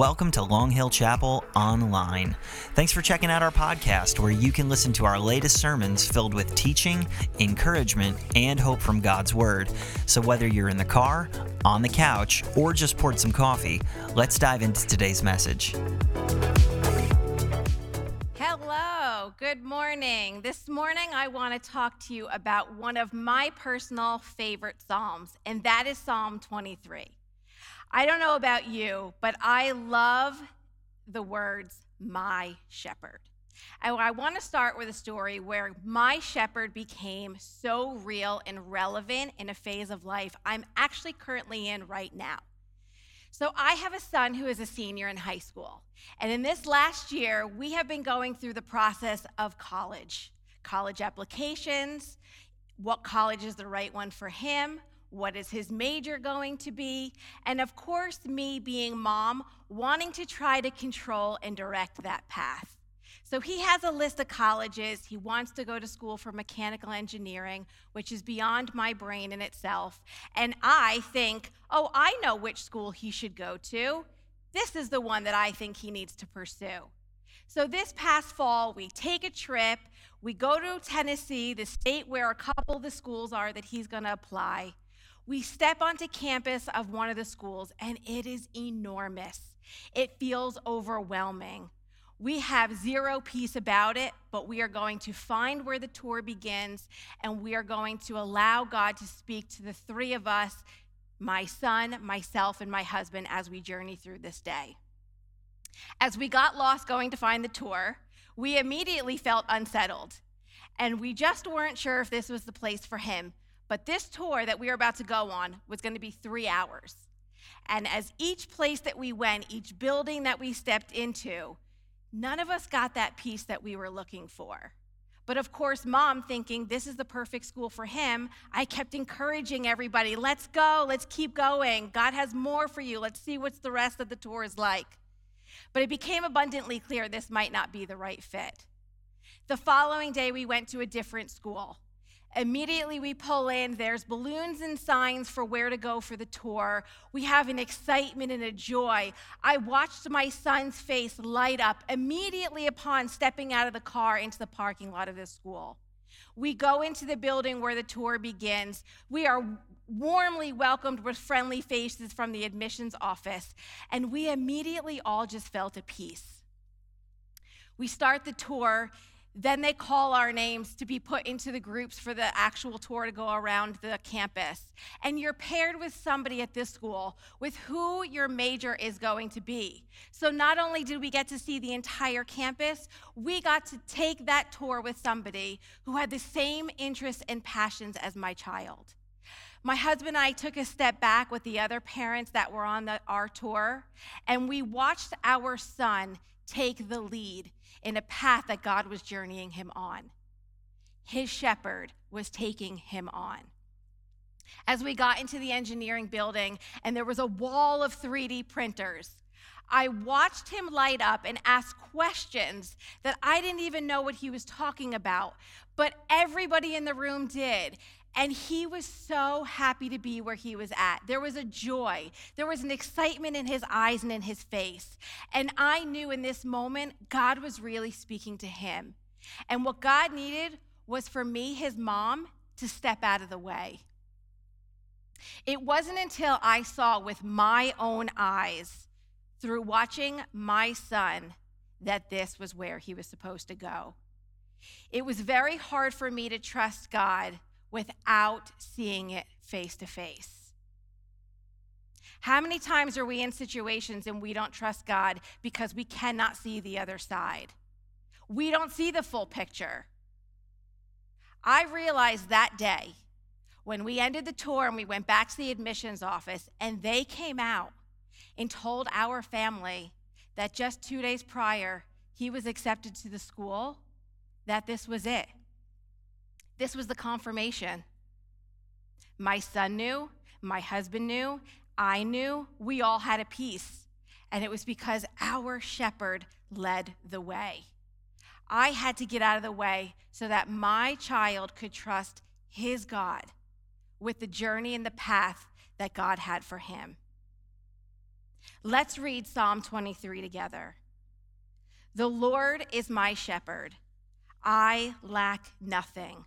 Welcome to Long Hill Chapel Online. Thanks for checking out our podcast where you can listen to our latest sermons filled with teaching, encouragement, and hope from God's Word. So whether you're in the car, on the couch, or just poured some coffee, let's dive into today's message. Hello, good morning. This morning I want to talk to you about one of my personal favorite Psalms, and that is Psalm 23. I don't know about you, but I love the words, my shepherd. And I want to start with a story where my shepherd became so real and relevant in a phase of life I'm actually currently in right now. So, I have a son who is a senior in high school. And in this last year, we have been going through the process of college, college applications, what college is the right one for him, what is his major going to be? And of course, me being mom, wanting to try to control and direct that path. So he has a list of colleges. He wants to go to school for mechanical engineering, which is beyond my brain in itself. And I think, oh, I know which school he should go to. This is the one that I think he needs to pursue. So this past fall, we take a trip. We go to Tennessee, the state where a couple of the schools are that he's going to apply. We step onto campus of one of the schools, and it is enormous. It feels overwhelming. We have zero peace about it, but we are going to find where the tour begins, and we are going to allow God to speak to the three of us my son, myself, and my husband as we journey through this day. As we got lost going to find the tour, we immediately felt unsettled, and we just weren't sure if this was the place for him but this tour that we are about to go on was going to be three hours. And as each place that we went, each building that we stepped into, none of us got that peace that we were looking for. But of course, mom thinking this is the perfect school for him, I kept encouraging everybody, let's go, let's keep going. God has more for you. Let's see what the rest of the tour is like. But it became abundantly clear this might not be the right fit. The following day, we went to a different school. Immediately we pull in, there's balloons and signs for where to go for the tour. We have an excitement and a joy. I watched my son's face light up immediately upon stepping out of the car into the parking lot of this school. We go into the building where the tour begins. We are warmly welcomed with friendly faces from the admissions office, and we immediately all just felt at peace. We start the tour then they call our names to be put into the groups for the actual tour to go around the campus. And you're paired with somebody at this school with who your major is going to be. So not only did we get to see the entire campus, we got to take that tour with somebody who had the same interests and passions as my child. My husband and I took a step back with the other parents that were on the, our tour, and we watched our son take the lead in a path that God was journeying him on. His shepherd was taking him on. As we got into the engineering building and there was a wall of 3D printers, I watched him light up and ask questions that I didn't even know what he was talking about, but everybody in the room did. And he was so happy to be where he was at. There was a joy, there was an excitement in his eyes and in his face. And I knew in this moment, God was really speaking to him. And what God needed was for me, his mom, to step out of the way. It wasn't until I saw with my own eyes, through watching my son, that this was where he was supposed to go. It was very hard for me to trust God without seeing it face to face. How many times are we in situations and we don't trust God because we cannot see the other side? We don't see the full picture. I realized that day when we ended the tour and we went back to the admissions office and they came out and told our family that just two days prior he was accepted to the school, that this was it. This was the confirmation. My son knew, my husband knew, I knew, we all had a peace. And it was because our shepherd led the way. I had to get out of the way so that my child could trust his God with the journey and the path that God had for him. Let's read Psalm 23 together. The Lord is my shepherd. I lack nothing.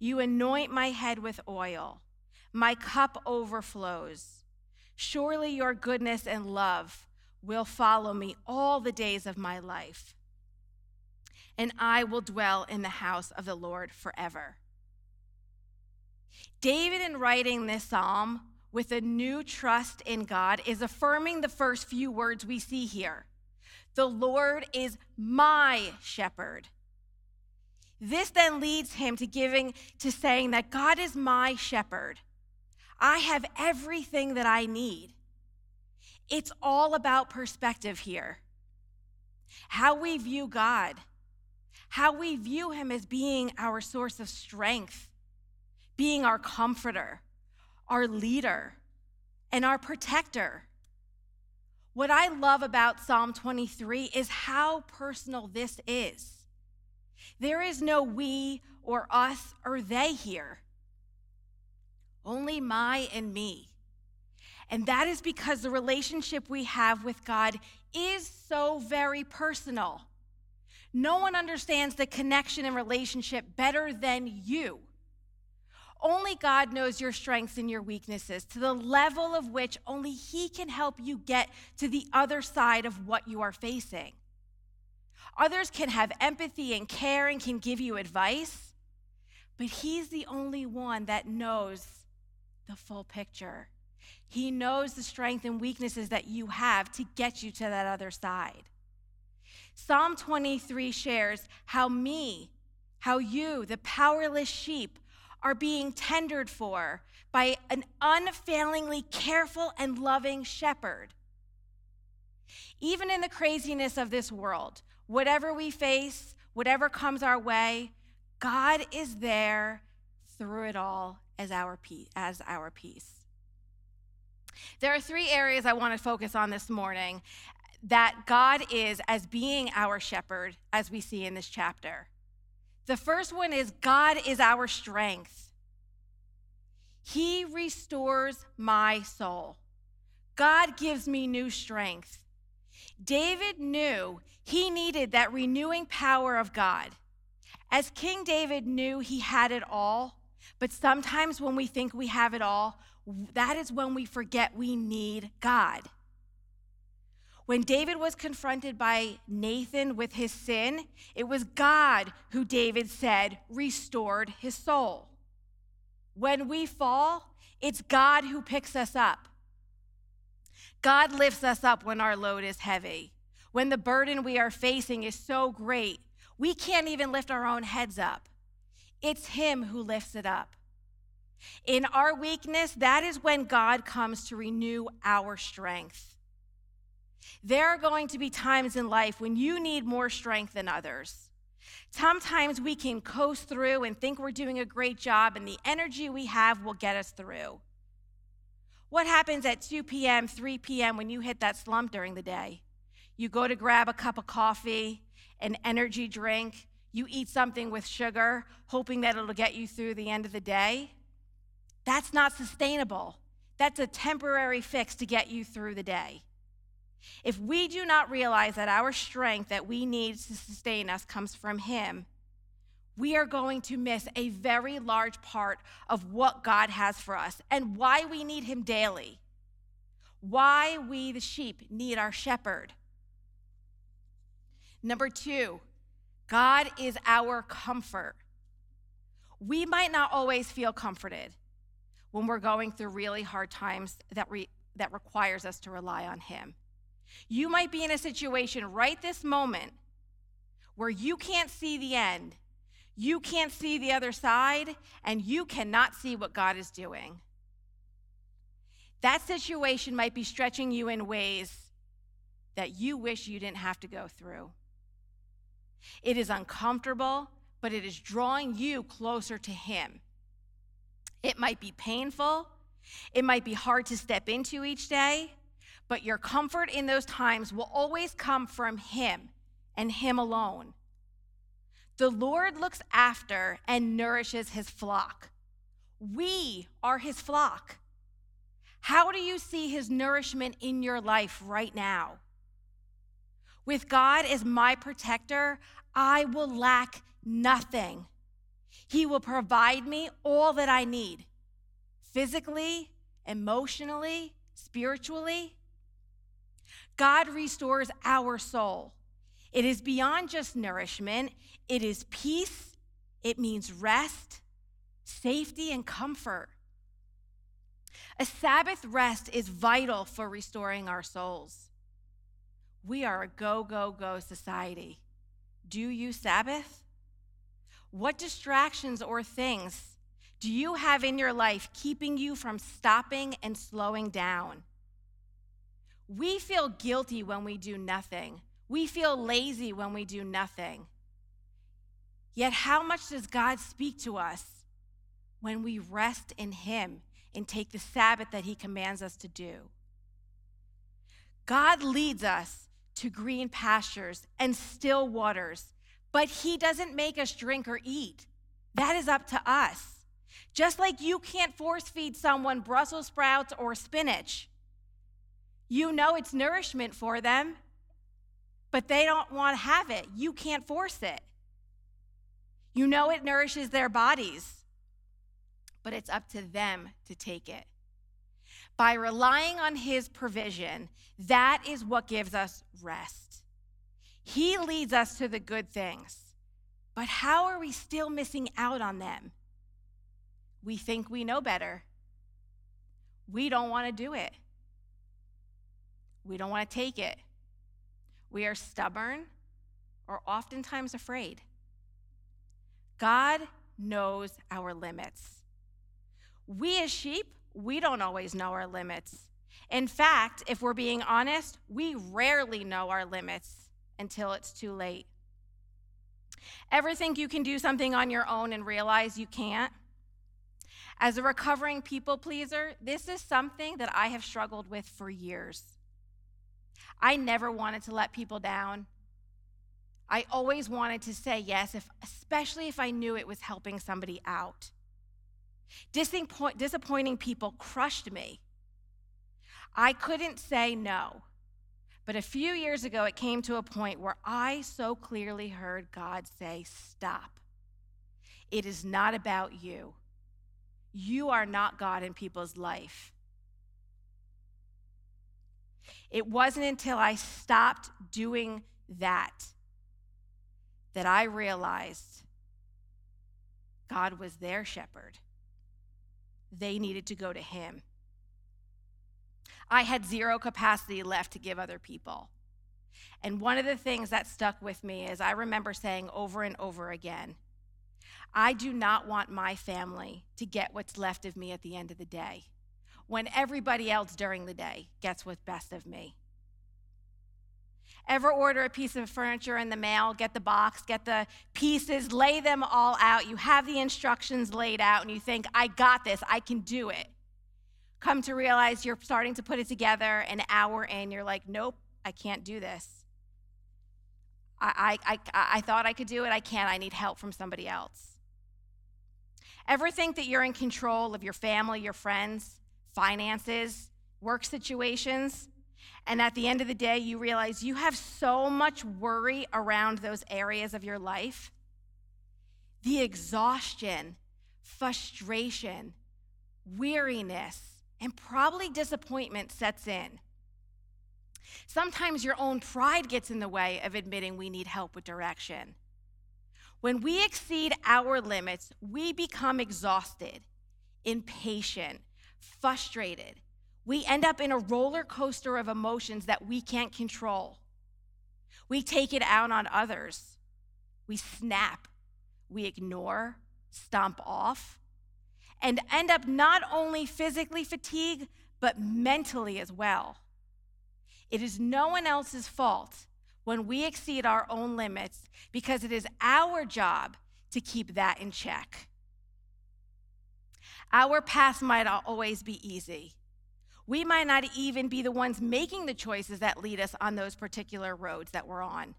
You anoint my head with oil. My cup overflows. Surely your goodness and love will follow me all the days of my life, and I will dwell in the house of the Lord forever. David, in writing this psalm with a new trust in God, is affirming the first few words we see here The Lord is my shepherd. This then leads him to giving to saying that God is my shepherd. I have everything that I need. It's all about perspective here. How we view God, how we view Him as being our source of strength, being our comforter, our leader, and our protector. What I love about Psalm 23 is how personal this is. There is no we or us or they here, only my and me. And that is because the relationship we have with God is so very personal. No one understands the connection and relationship better than you. Only God knows your strengths and your weaknesses to the level of which only He can help you get to the other side of what you are facing. Others can have empathy and care and can give you advice, but He's the only one that knows the full picture. He knows the strength and weaknesses that you have to get you to that other side. Psalm 23 shares how me, how you, the powerless sheep, are being tendered for by an unfailingly careful and loving shepherd. Even in the craziness of this world, whatever we face, whatever comes our way, God is there through it all as our peace. As our peace. There are three areas I want to focus on this morning that God is as being our shepherd, as we see in this chapter. The first one is God is our strength. He restores my soul. God gives me new strength. David knew he needed that renewing power of God. As King David knew he had it all, but sometimes when we think we have it all, that is when we forget we need God. When David was confronted by Nathan with his sin, it was God who David said restored his soul. When we fall, it's God who picks us up. God lifts us up when our load is heavy. When the burden we are facing is so great, we can't even lift our own heads up. It's Him who lifts it up. In our weakness, that is when God comes to renew our strength. There are going to be times in life when you need more strength than others. Sometimes we can coast through and think we're doing a great job, and the energy we have will get us through. What happens at 2 p.m., 3 p.m. when you hit that slump during the day? You go to grab a cup of coffee, an energy drink, you eat something with sugar, hoping that it'll get you through the end of the day. That's not sustainable. That's a temporary fix to get you through the day. If we do not realize that our strength that we need to sustain us comes from Him, we are going to miss a very large part of what God has for us and why we need Him daily. Why we, the sheep, need our shepherd. Number two, God is our comfort. We might not always feel comforted when we're going through really hard times that, re- that requires us to rely on Him. You might be in a situation right this moment where you can't see the end, you can't see the other side, and you cannot see what God is doing. That situation might be stretching you in ways that you wish you didn't have to go through. It is uncomfortable, but it is drawing you closer to Him. It might be painful, it might be hard to step into each day, but your comfort in those times will always come from Him and Him alone. The Lord looks after and nourishes His flock. We are His flock. How do you see His nourishment in your life right now? With God as my protector, I will lack nothing. He will provide me all that I need physically, emotionally, spiritually. God restores our soul. It is beyond just nourishment, it is peace, it means rest, safety, and comfort. A Sabbath rest is vital for restoring our souls. We are a go, go, go society. Do you Sabbath? What distractions or things do you have in your life keeping you from stopping and slowing down? We feel guilty when we do nothing. We feel lazy when we do nothing. Yet, how much does God speak to us when we rest in Him and take the Sabbath that He commands us to do? God leads us to green pastures and still waters but He doesn't make us drink or eat. That is up to us. Just like you can't force feed someone Brussels sprouts or spinach, you know it's nourishment for them, but they don't want to have it. You can't force it. You know it nourishes their bodies, but it's up to them to take it. By relying on His provision, that is what gives us rest. He leads us to the good things. But how are we still missing out on them? We think we know better. We don't want to do it. We don't want to take it. We are stubborn or oftentimes afraid. God knows our limits. We as sheep, we don't always know our limits. In fact, if we're being honest, we rarely know our limits until it's too late. Ever think you can do something on your own and realize you can't? As a recovering people pleaser, this is something that I have struggled with for years. I never wanted to let people down. I always wanted to say yes, if, especially if I knew it was helping somebody out. Disappointing people crushed me. I couldn't say no. But a few years ago, it came to a point where I so clearly heard God say, Stop. It is not about you. You are not God in people's life. It wasn't until I stopped doing that that I realized God was their shepherd. They needed to go to Him. I had zero capacity left to give other people. And one of the things that stuck with me is I remember saying over and over again, I do not want my family to get what's left of me at the end of the day when everybody else during the day gets what's best of me. Ever order a piece of furniture in the mail, get the box, get the pieces, lay them all out. You have the instructions laid out, and you think, I got this, I can do it come to realize you're starting to put it together an hour in, you're like, nope, I can't do this. I, I, I, I thought I could do it, I can't, I need help from somebody else. Ever think that you're in control of your family, your friends, finances, work situations? And at the end of the day, you realize you have so much worry around those areas of your life. The exhaustion, frustration, weariness, and probably disappointment sets in. Sometimes your own pride gets in the way of admitting we need help with direction. When we exceed our limits, we become exhausted, impatient, frustrated. We end up in a roller coaster of emotions that we can't control. We take it out on others. We snap. We ignore, stomp off, and end up not only physically fatigued, but mentally as well. It is no one else's fault when we exceed our own limits because it is our job to keep that in check. Our path might always be easy. We might not even be the ones making the choices that lead us on those particular roads that we're on.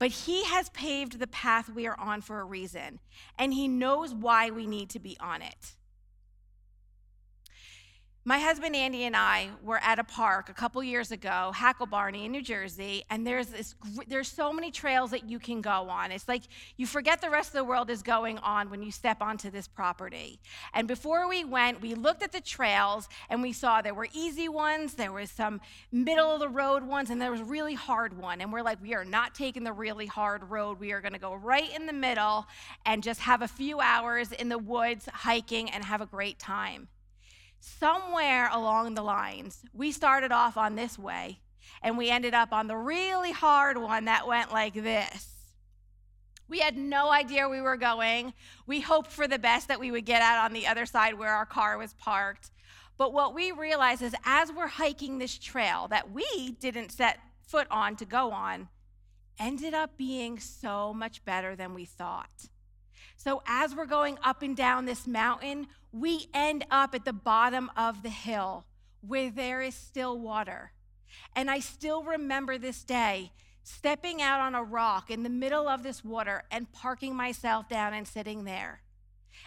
But He has paved the path we are on for a reason, and He knows why we need to be on it. My husband Andy and I were at a park a couple years ago, Hacklebarney in New Jersey, and there's this there's so many trails that you can go on. It's like you forget the rest of the world is going on when you step onto this property. And before we went, we looked at the trails and we saw there were easy ones, there was some middle of the road ones, and there was a really hard one. And we're like, we are not taking the really hard road. We are going to go right in the middle and just have a few hours in the woods hiking and have a great time somewhere along the lines, we started off on this way and we ended up on the really hard one that went like this. We had no idea we were going. We hoped for the best that we would get out on the other side where our car was parked. But what we realized is as we're hiking this trail that we didn't set foot on to go on, ended up being so much better than we thought. So, as we're going up and down this mountain, we end up at the bottom of the hill where there is still water. And I still remember this day stepping out on a rock in the middle of this water and parking myself down and sitting there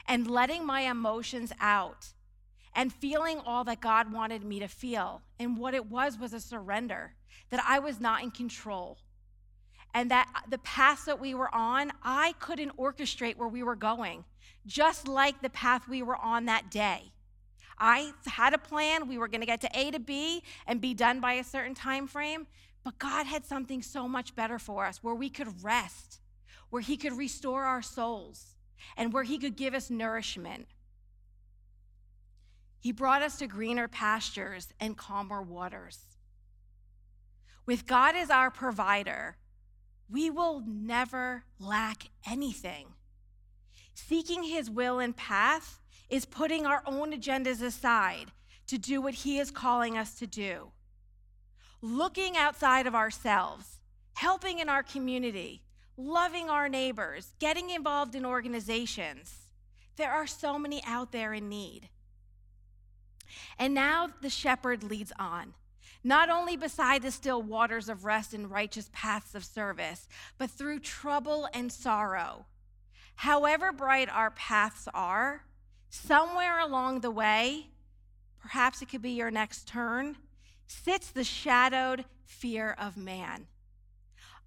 and letting my emotions out and feeling all that God wanted me to feel. And what it was was a surrender that I was not in control and that uh, the path that we were on, I couldn't orchestrate where we were going, just like the path we were on that day. I had a plan. We were going to get to A to B and be done by a certain time frame, but God had something so much better for us where we could rest, where he could restore our souls, and where he could give us nourishment. He brought us to greener pastures and calmer waters. With God as our provider, we will never lack anything. Seeking his will and path is putting our own agendas aside to do what he is calling us to do. Looking outside of ourselves, helping in our community, loving our neighbors, getting involved in organizations. There are so many out there in need. And now the shepherd leads on not only beside the still waters of rest and righteous paths of service, but through trouble and sorrow. However bright our paths are, somewhere along the way, perhaps it could be your next turn, sits the shadowed fear of man.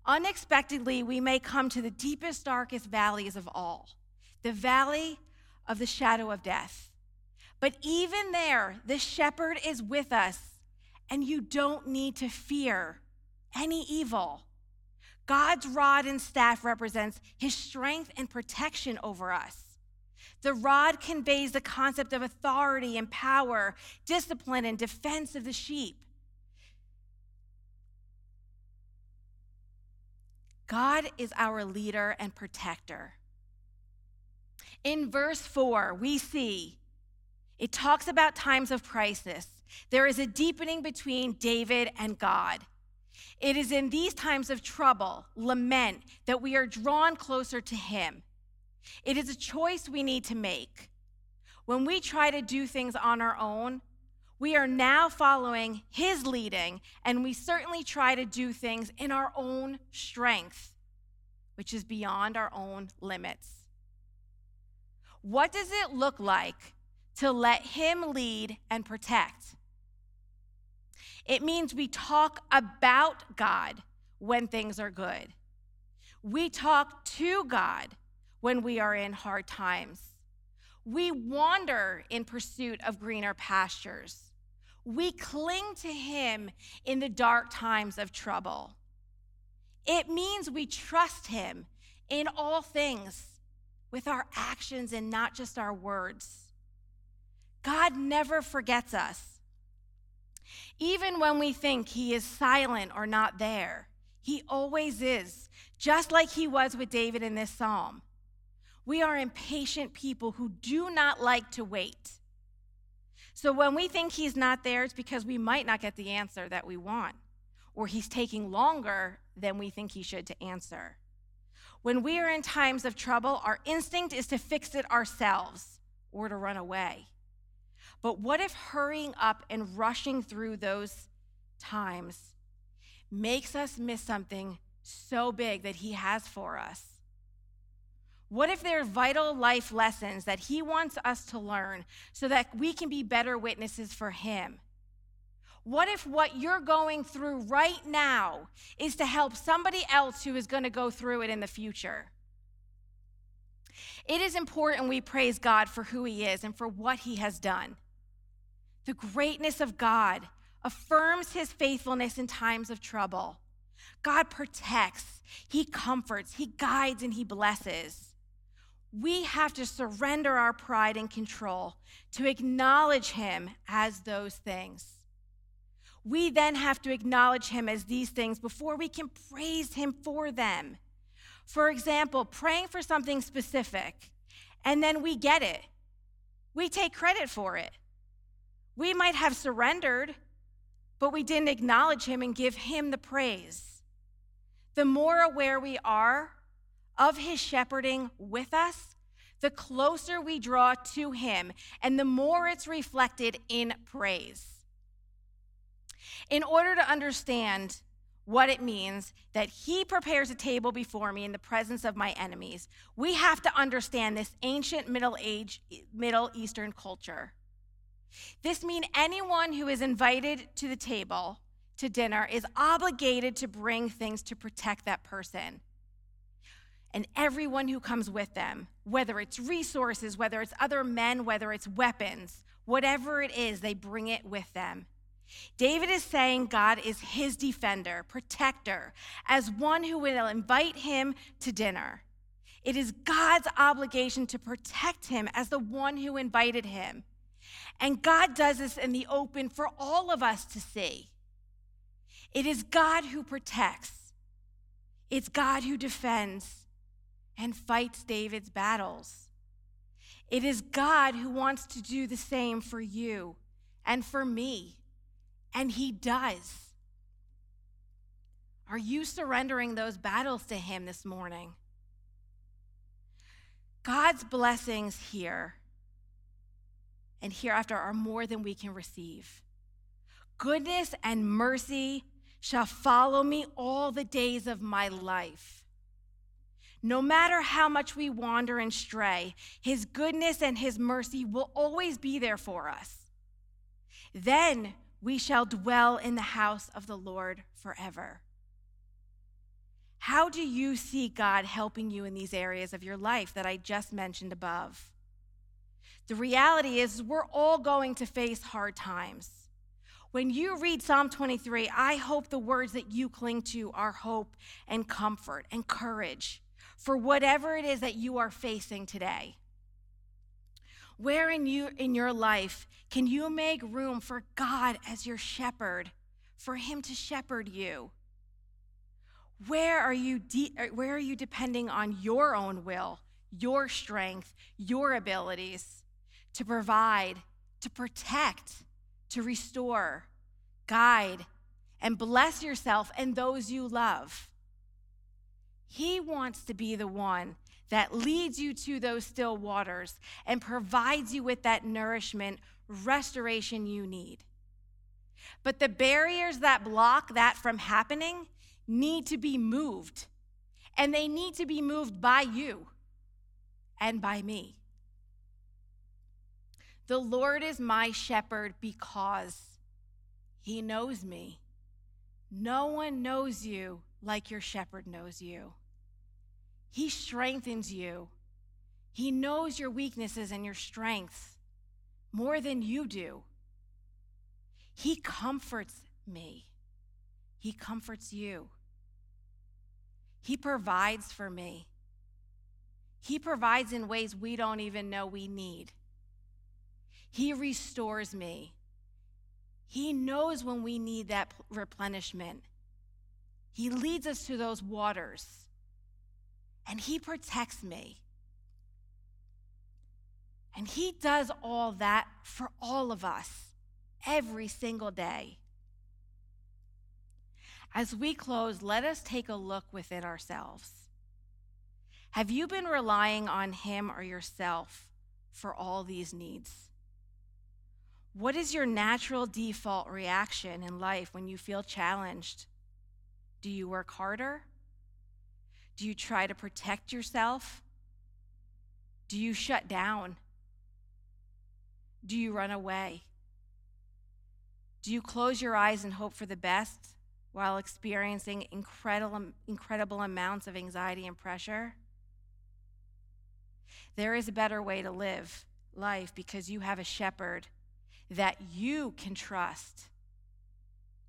Unexpectedly, we may come to the deepest, darkest valleys of all, the valley of the shadow of death. But even there, the shepherd is with us and you don't need to fear any evil. God's rod and staff represents his strength and protection over us. The rod conveys the concept of authority and power, discipline and defense of the sheep. God is our leader and protector. In verse 4, we see it talks about times of crisis. There is a deepening between David and God. It is in these times of trouble, lament, that we are drawn closer to Him. It is a choice we need to make. When we try to do things on our own, we are now following His leading, and we certainly try to do things in our own strength, which is beyond our own limits. What does it look like to let Him lead and protect? It means we talk about God when things are good. We talk to God when we are in hard times. We wander in pursuit of greener pastures. We cling to Him in the dark times of trouble. It means we trust Him in all things with our actions and not just our words. God never forgets us. Even when we think he is silent or not there, he always is, just like he was with David in this psalm. We are impatient people who do not like to wait. So when we think He's not there, it's because we might not get the answer that we want, or He's taking longer than we think He should to answer. When we are in times of trouble, our instinct is to fix it ourselves or to run away. But what if hurrying up and rushing through those times makes us miss something so big that He has for us? What if there are vital life lessons that He wants us to learn so that we can be better witnesses for Him? What if what you're going through right now is to help somebody else who is going to go through it in the future? It is important we praise God for who He is and for what He has done. The greatness of God affirms His faithfulness in times of trouble. God protects, He comforts, He guides, and He blesses. We have to surrender our pride and control to acknowledge Him as those things we then have to acknowledge him as these things before we can praise him for them. For example, praying for something specific, and then we get it. We take credit for it. We might have surrendered, but we didn't acknowledge him and give him the praise. The more aware we are of his shepherding with us, the closer we draw to him, and the more it's reflected in praise. In order to understand what it means that he prepares a table before me in the presence of my enemies, we have to understand this ancient Middle Age, Middle Eastern culture. This means anyone who is invited to the table to dinner is obligated to bring things to protect that person. And everyone who comes with them, whether it's resources, whether it's other men, whether it's weapons, whatever it is, they bring it with them. David is saying God is his defender, protector, as one who will invite him to dinner. It is God's obligation to protect him as the one who invited him. And God does this in the open for all of us to see. It is God who protects, it's God who defends and fights David's battles. It is God who wants to do the same for you and for me. And He does. Are you surrendering those battles to Him this morning? God's blessings here and hereafter are more than we can receive. Goodness and mercy shall follow me all the days of my life. No matter how much we wander and stray, His goodness and His mercy will always be there for us. Then we shall dwell in the house of the Lord forever. How do you see God helping you in these areas of your life that I just mentioned above? The reality is, we're all going to face hard times. When you read Psalm 23, I hope the words that you cling to are hope and comfort and courage for whatever it is that you are facing today. Where in you in your life can you make room for God as your shepherd, for him to shepherd you? Where are you de- er, where are you depending on your own will, your strength, your abilities to provide, to protect, to restore, guide, and bless yourself and those you love? He wants to be the one that leads you to those still waters and provides you with that nourishment, restoration you need. But the barriers that block that from happening need to be moved, and they need to be moved by you and by me. The Lord is my shepherd because he knows me. No one knows you like your shepherd knows you. He strengthens you. He knows your weaknesses and your strengths more than you do. He comforts me. He comforts you. He provides for me. He provides in ways we don't even know we need. He restores me. He knows when we need that replenishment. He leads us to those waters and He protects me. And He does all that for all of us every single day. As we close, let us take a look within ourselves. Have you been relying on Him or yourself for all these needs? What is your natural default reaction in life when you feel challenged? Do you work harder? Do you try to protect yourself? Do you shut down? Do you run away? Do you close your eyes and hope for the best while experiencing incredible, incredible amounts of anxiety and pressure? There is a better way to live life because you have a shepherd that you can trust.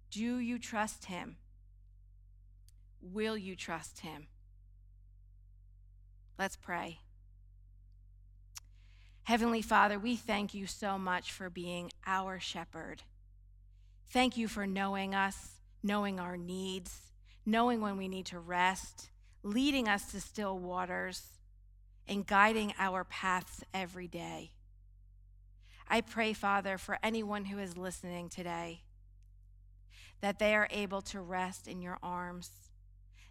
Do you trust him? Will you trust him? Let's pray. Heavenly Father, we thank you so much for being our shepherd. Thank you for knowing us, knowing our needs, knowing when we need to rest, leading us to still waters, and guiding our paths every day. I pray, Father, for anyone who is listening today, that they are able to rest in your arms,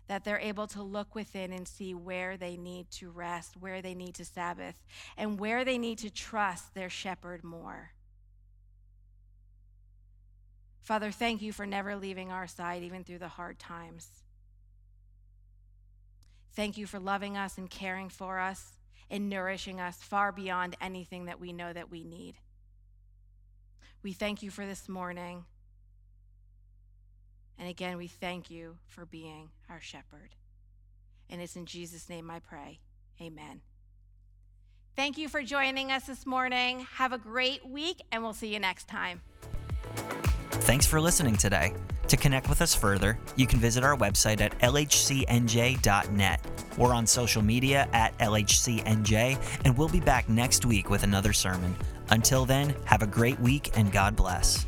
that they're able to look within and see where they need to rest, where they need to Sabbath, and where they need to trust their shepherd more. Father, thank you for never leaving our side, even through the hard times. Thank you for loving us and caring for us and nourishing us far beyond anything that we know that we need. We thank you for this morning. And again, we thank you for being our shepherd. And it's in Jesus' name I pray. Amen. Thank you for joining us this morning. Have a great week, and we'll see you next time. Thanks for listening today. To connect with us further, you can visit our website at lhcnj.net. We're on social media at lhcnj, and we'll be back next week with another sermon. Until then, have a great week and God bless.